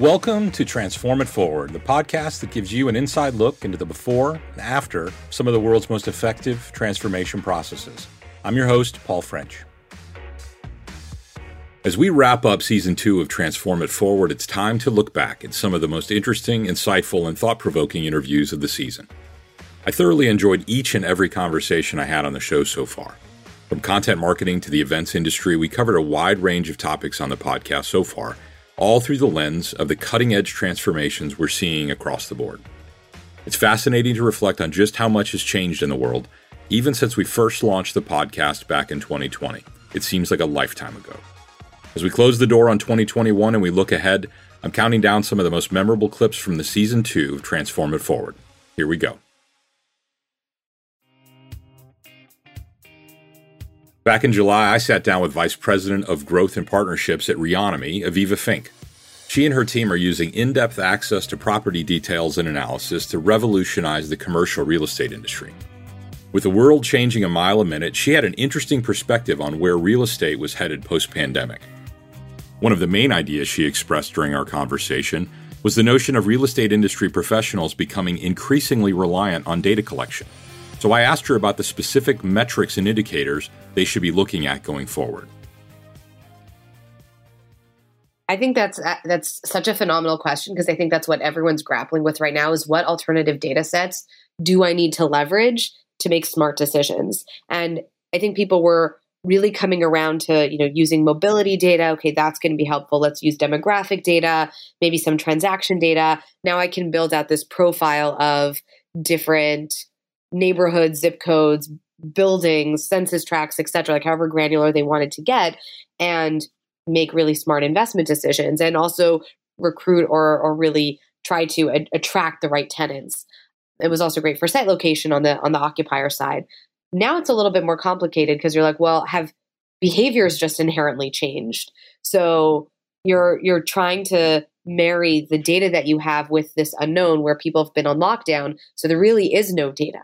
Welcome to Transform It Forward, the podcast that gives you an inside look into the before and after some of the world's most effective transformation processes. I'm your host, Paul French. As we wrap up season two of Transform It Forward, it's time to look back at some of the most interesting, insightful, and thought provoking interviews of the season. I thoroughly enjoyed each and every conversation I had on the show so far. From content marketing to the events industry, we covered a wide range of topics on the podcast so far all through the lens of the cutting edge transformations we're seeing across the board. It's fascinating to reflect on just how much has changed in the world, even since we first launched the podcast back in 2020. It seems like a lifetime ago. As we close the door on 2021 and we look ahead, I'm counting down some of the most memorable clips from the season two of Transform It Forward. Here we go. Back in July, I sat down with Vice President of Growth and Partnerships at Reonomy, Aviva Fink. She and her team are using in depth access to property details and analysis to revolutionize the commercial real estate industry. With the world changing a mile a minute, she had an interesting perspective on where real estate was headed post pandemic. One of the main ideas she expressed during our conversation was the notion of real estate industry professionals becoming increasingly reliant on data collection. So I asked her about the specific metrics and indicators they should be looking at going forward. I think that's uh, that's such a phenomenal question because I think that's what everyone's grappling with right now is what alternative data sets do I need to leverage to make smart decisions? And I think people were really coming around to you know using mobility data okay that's going to be helpful let's use demographic data maybe some transaction data now i can build out this profile of different neighborhoods zip codes buildings, census tracts, etc., like however granular they wanted to get, and make really smart investment decisions, and also recruit or or really try to a- attract the right tenants. It was also great for site location on the on the occupier side. Now it's a little bit more complicated because you're like, well, have behaviors just inherently changed? So you're you're trying to marry the data that you have with this unknown where people have been on lockdown so there really is no data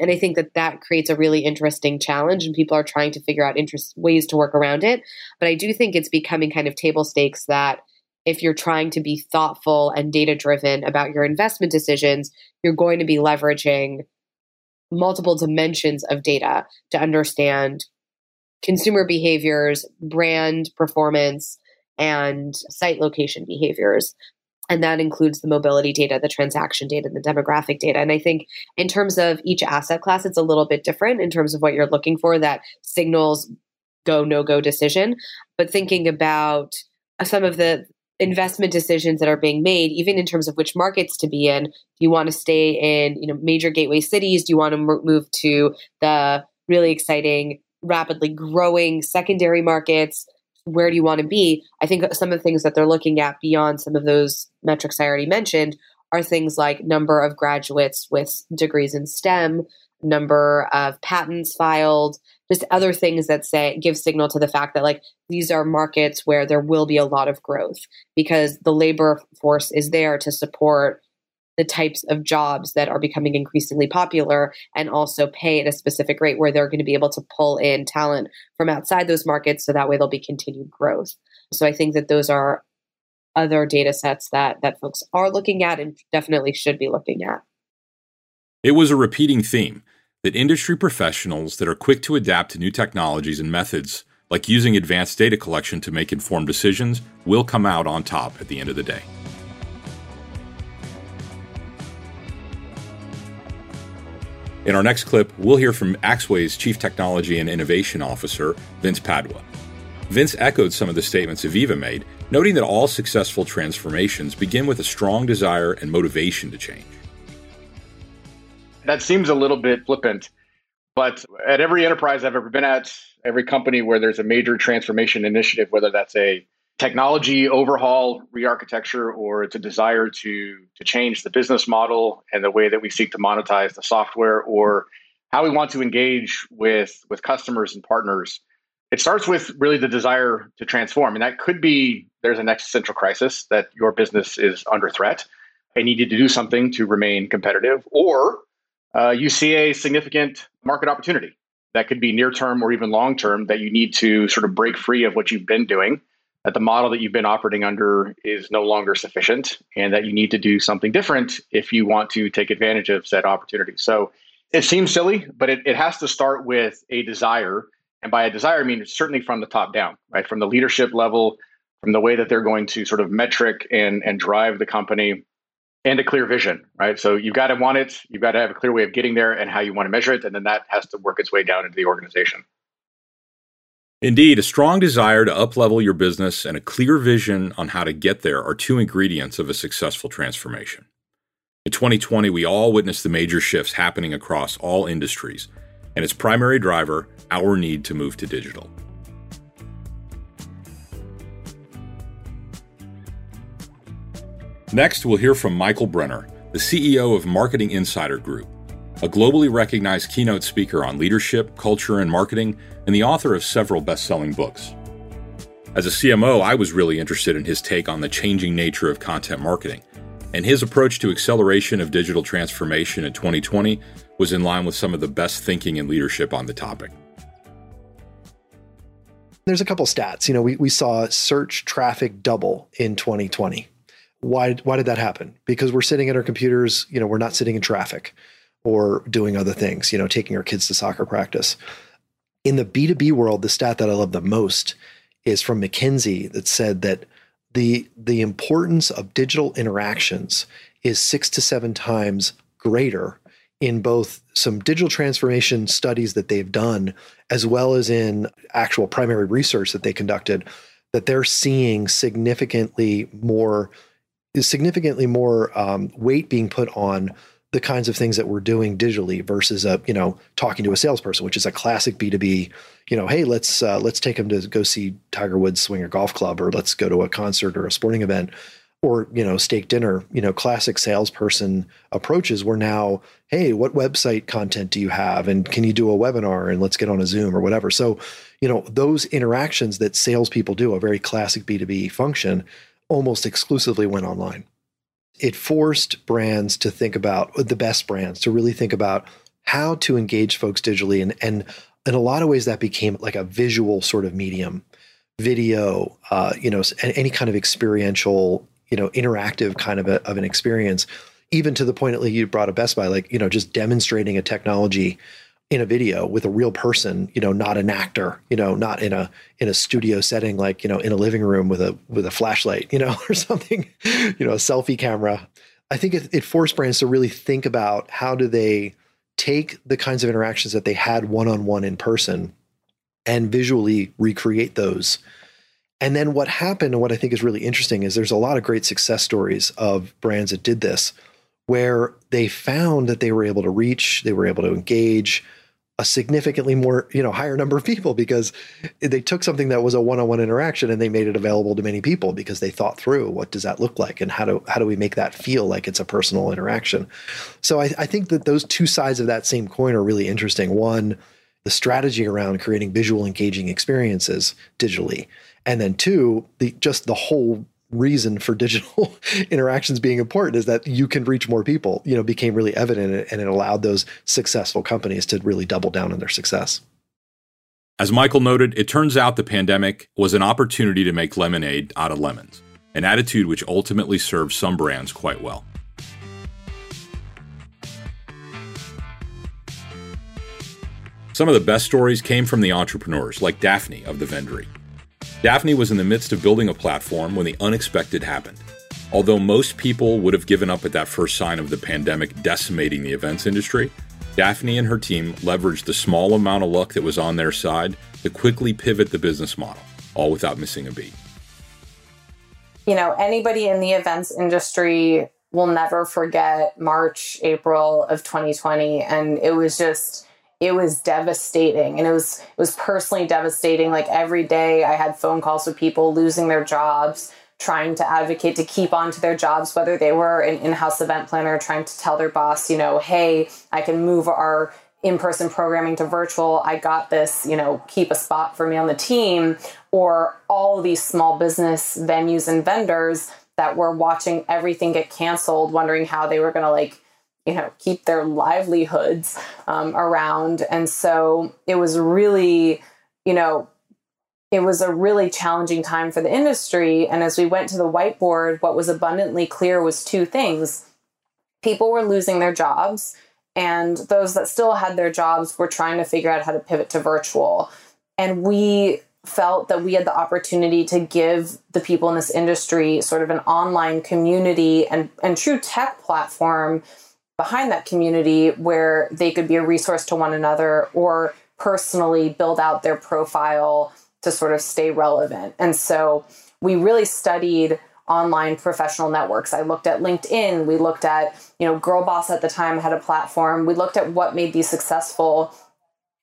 and I think that that creates a really interesting challenge, and people are trying to figure out interest ways to work around it. But I do think it's becoming kind of table stakes that if you're trying to be thoughtful and data driven about your investment decisions, you're going to be leveraging multiple dimensions of data to understand consumer behaviors, brand performance, and site location behaviors. And that includes the mobility data, the transaction data, and the demographic data. And I think in terms of each asset class, it's a little bit different in terms of what you're looking for that signals go, no go decision. But thinking about some of the investment decisions that are being made, even in terms of which markets to be in, do you want to stay in you know major gateway cities? Do you want to move to the really exciting, rapidly growing secondary markets? Where do you want to be? I think some of the things that they're looking at beyond some of those metrics I already mentioned are things like number of graduates with degrees in STEM, number of patents filed, just other things that say give signal to the fact that like these are markets where there will be a lot of growth because the labor force is there to support the types of jobs that are becoming increasingly popular and also pay at a specific rate where they're going to be able to pull in talent from outside those markets so that way there'll be continued growth. So I think that those are other data sets that that folks are looking at and definitely should be looking at. It was a repeating theme that industry professionals that are quick to adapt to new technologies and methods like using advanced data collection to make informed decisions will come out on top at the end of the day. In our next clip, we'll hear from Axway's Chief Technology and Innovation Officer, Vince Padua. Vince echoed some of the statements Aviva made, noting that all successful transformations begin with a strong desire and motivation to change. That seems a little bit flippant, but at every enterprise I've ever been at, every company where there's a major transformation initiative, whether that's a technology overhaul, rearchitecture, or it's a desire to to change the business model and the way that we seek to monetize the software, or how we want to engage with with customers and partners. It starts with really the desire to transform, and that could be there's an existential crisis that your business is under threat and needed to do something to remain competitive, or uh, you see a significant market opportunity that could be near term or even long term that you need to sort of break free of what you've been doing that the model that you've been operating under is no longer sufficient and that you need to do something different if you want to take advantage of said opportunity. So it seems silly, but it, it has to start with a desire. And by a desire, I mean certainly from the top down, right? From the leadership level, from the way that they're going to sort of metric and, and drive the company and a clear vision, right? So you've got to want it, you've got to have a clear way of getting there and how you want to measure it. And then that has to work its way down into the organization. Indeed, a strong desire to uplevel your business and a clear vision on how to get there are two ingredients of a successful transformation. In 2020, we all witnessed the major shifts happening across all industries, and its primary driver, our need to move to digital. Next, we'll hear from Michael Brenner, the CEO of Marketing Insider Group, a globally recognized keynote speaker on leadership, culture, and marketing, and the author of several best selling books. As a CMO, I was really interested in his take on the changing nature of content marketing, and his approach to acceleration of digital transformation in 2020 was in line with some of the best thinking and leadership on the topic. There's a couple stats. You know, we, we saw search traffic double in 2020. Why, why did that happen? Because we're sitting at our computers, you know, we're not sitting in traffic or doing other things, you know, taking our kids to soccer practice. In the B2B world, the stat that I love the most is from McKinsey that said that the the importance of digital interactions is 6 to 7 times greater in both some digital transformation studies that they've done as well as in actual primary research that they conducted that they're seeing significantly more significantly more um, weight being put on the kinds of things that we're doing digitally versus a you know talking to a salesperson, which is a classic B two B. You know, hey, let's uh, let's take them to go see Tiger Woods swing a golf club, or let's go to a concert or a sporting event, or you know, steak dinner. You know, classic salesperson approaches. Were now, hey, what website content do you have, and can you do a webinar, and let's get on a Zoom or whatever. So, you know, those interactions that salespeople do, a very classic B two B function, almost exclusively went online it forced brands to think about the best brands to really think about how to engage folks digitally. And and in a lot of ways that became like a visual sort of medium. Video uh, you know any kind of experiential you know interactive kind of, a, of an experience even to the point that like you brought a best buy like you know just demonstrating a technology in a video with a real person, you know, not an actor, you know, not in a in a studio setting like, you know, in a living room with a with a flashlight, you know, or something, you know, a selfie camera. I think it, it forced brands to really think about how do they take the kinds of interactions that they had one-on-one in person and visually recreate those. And then what happened and what I think is really interesting is there's a lot of great success stories of brands that did this where they found that they were able to reach, they were able to engage, a significantly more you know higher number of people because they took something that was a one-on-one interaction and they made it available to many people because they thought through what does that look like and how do how do we make that feel like it's a personal interaction. So I, I think that those two sides of that same coin are really interesting. One the strategy around creating visual engaging experiences digitally. And then two the just the whole reason for digital interactions being important is that you can reach more people you know became really evident and it allowed those successful companies to really double down on their success. As michael noted it turns out the pandemic was an opportunity to make lemonade out of lemons an attitude which ultimately served some brands quite well. Some of the best stories came from the entrepreneurs like daphne of the Vendry Daphne was in the midst of building a platform when the unexpected happened. Although most people would have given up at that first sign of the pandemic decimating the events industry, Daphne and her team leveraged the small amount of luck that was on their side to quickly pivot the business model, all without missing a beat. You know, anybody in the events industry will never forget March, April of 2020. And it was just, it was devastating and it was it was personally devastating. Like every day i had phone calls with people losing their jobs trying to advocate to keep on to their jobs whether they were an in-house event planner trying to tell their boss you know hey i can move our in-person programming to virtual. I got this you know keep a spot for me on the team or all these small business venues and vendors that were watching everything get canceled wondering how they were going to like you know keep their livelihoods um, around and so it was really you know it was a really challenging time for the industry. And as we went to the whiteboard, what was abundantly clear was two things people were losing their jobs, and those that still had their jobs were trying to figure out how to pivot to virtual. And we felt that we had the opportunity to give the people in this industry sort of an online community and, and true tech platform behind that community where they could be a resource to one another or personally build out their profile to sort of stay relevant. And so we really studied online professional networks. I looked at LinkedIn, we looked at, you know, Girl Boss at the time had a platform. We looked at what made these successful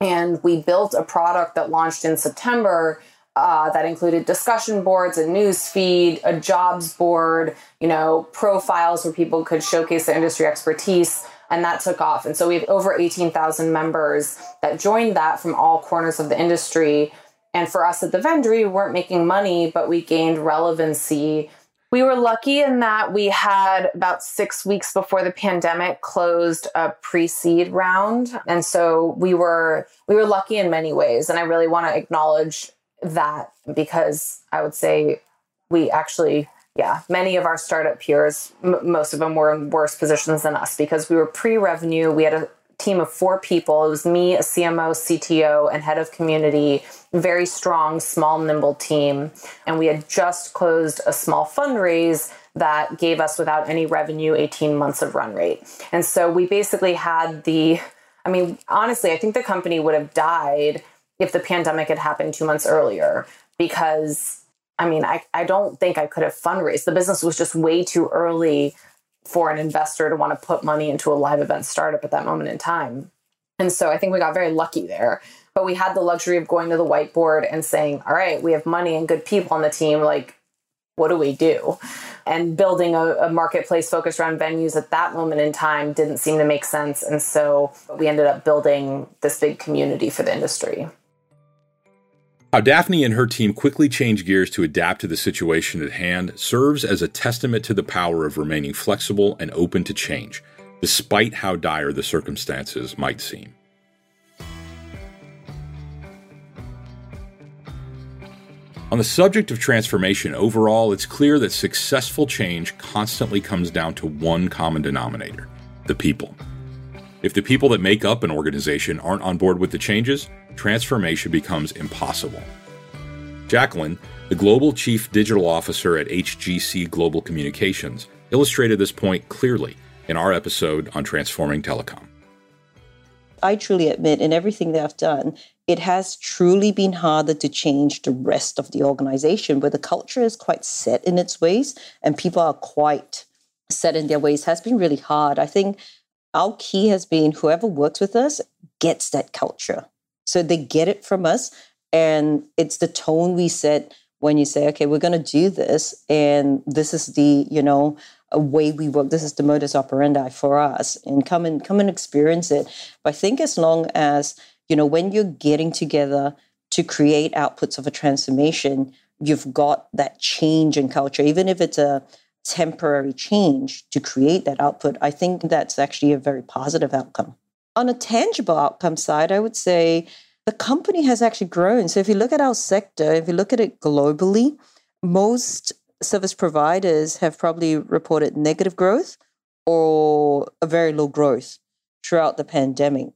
and we built a product that launched in September uh, that included discussion boards, a news feed, a jobs board, you know, profiles where people could showcase their industry expertise. And that took off. And so we have over 18,000 members that joined that from all corners of the industry. And for us at the Vendry, we weren't making money, but we gained relevancy. We were lucky in that we had about six weeks before the pandemic closed a pre-seed round. And so we were we were lucky in many ways. And I really want to acknowledge that because I would say we actually yeah, many of our startup peers, m- most of them were in worse positions than us because we were pre revenue. We had a team of four people. It was me, a CMO, CTO, and head of community. Very strong, small, nimble team. And we had just closed a small fundraise that gave us, without any revenue, 18 months of run rate. And so we basically had the, I mean, honestly, I think the company would have died if the pandemic had happened two months earlier because I mean, I, I don't think I could have fundraised. The business was just way too early for an investor to want to put money into a live event startup at that moment in time. And so I think we got very lucky there. But we had the luxury of going to the whiteboard and saying, all right, we have money and good people on the team. Like, what do we do? And building a, a marketplace focused around venues at that moment in time didn't seem to make sense. And so we ended up building this big community for the industry. How Daphne and her team quickly change gears to adapt to the situation at hand serves as a testament to the power of remaining flexible and open to change, despite how dire the circumstances might seem. On the subject of transformation overall, it's clear that successful change constantly comes down to one common denominator the people. If the people that make up an organization aren't on board with the changes, transformation becomes impossible. Jacqueline, the Global Chief Digital Officer at HGC Global Communications, illustrated this point clearly in our episode on transforming telecom. I truly admit, in everything that I've done, it has truly been harder to change the rest of the organization where the culture is quite set in its ways and people are quite set in their ways has been really hard. I think our key has been whoever works with us gets that culture. So they get it from us. And it's the tone we set when you say, okay, we're going to do this. And this is the, you know, a way we work. This is the modus operandi for us. And come and come and experience it. But I think as long as, you know, when you're getting together to create outputs of a transformation, you've got that change in culture, even if it's a temporary change to create that output, I think that's actually a very positive outcome. On a tangible outcome side, I would say the company has actually grown. So if you look at our sector, if you look at it globally, most service providers have probably reported negative growth or a very low growth throughout the pandemic.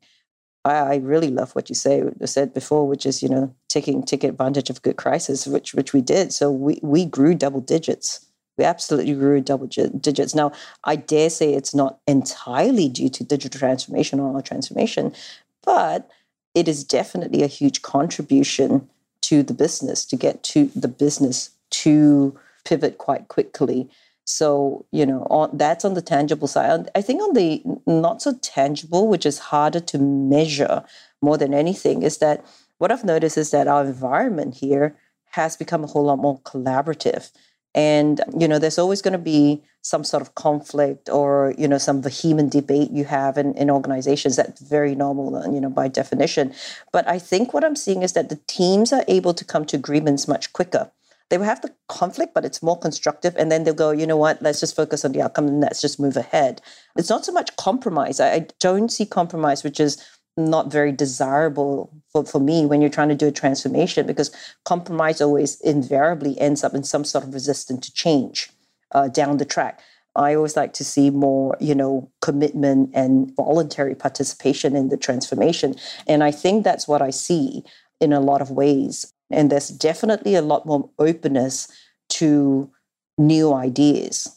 I, really love what you say said before, which is you know taking taking advantage of good crisis, which which we did. So we we grew double digits we absolutely grew double digits. Now, I dare say it's not entirely due to digital transformation or our transformation, but it is definitely a huge contribution to the business to get to the business to pivot quite quickly. So, you know, on, that's on the tangible side. I think on the not so tangible, which is harder to measure more than anything, is that what I've noticed is that our environment here has become a whole lot more collaborative and you know there's always going to be some sort of conflict or you know some vehement debate you have in, in organizations. That's very normal uh, you know by definition. But i think what i'm seeing is that the teams are able to come to agreements much quicker. They will have the conflict but it's more constructive and then they'll go you know what? Let's just focus on the outcome and let's just move ahead. It's not so much compromise. I, I don't see compromise which is not very desirable for, for me when you're trying to do a transformation because compromise always invariably ends up in some sort of resistance to change uh, down the track. I always like to see more, you know, commitment and voluntary participation in the transformation. And I think that's what I see in a lot of ways. And there's definitely a lot more openness to new ideas.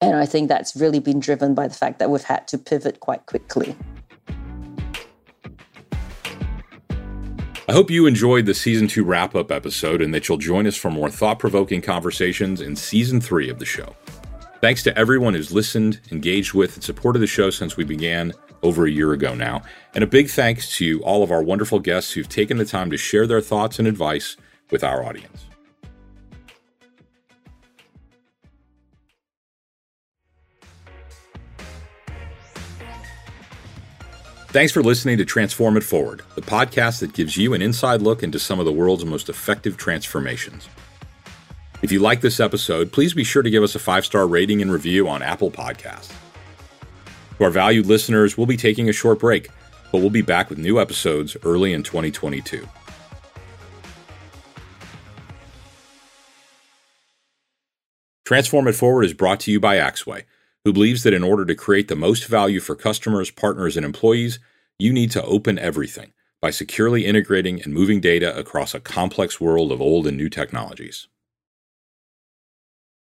And I think that's really been driven by the fact that we've had to pivot quite quickly. I hope you enjoyed the season two wrap up episode and that you'll join us for more thought provoking conversations in season three of the show. Thanks to everyone who's listened, engaged with, and supported the show since we began over a year ago now. And a big thanks to all of our wonderful guests who've taken the time to share their thoughts and advice with our audience. Thanks for listening to Transform It Forward, the podcast that gives you an inside look into some of the world's most effective transformations. If you like this episode, please be sure to give us a five star rating and review on Apple Podcasts. To our valued listeners, we'll be taking a short break, but we'll be back with new episodes early in 2022. Transform It Forward is brought to you by Axway who believes that in order to create the most value for customers, partners, and employees, you need to open everything by securely integrating and moving data across a complex world of old and new technologies.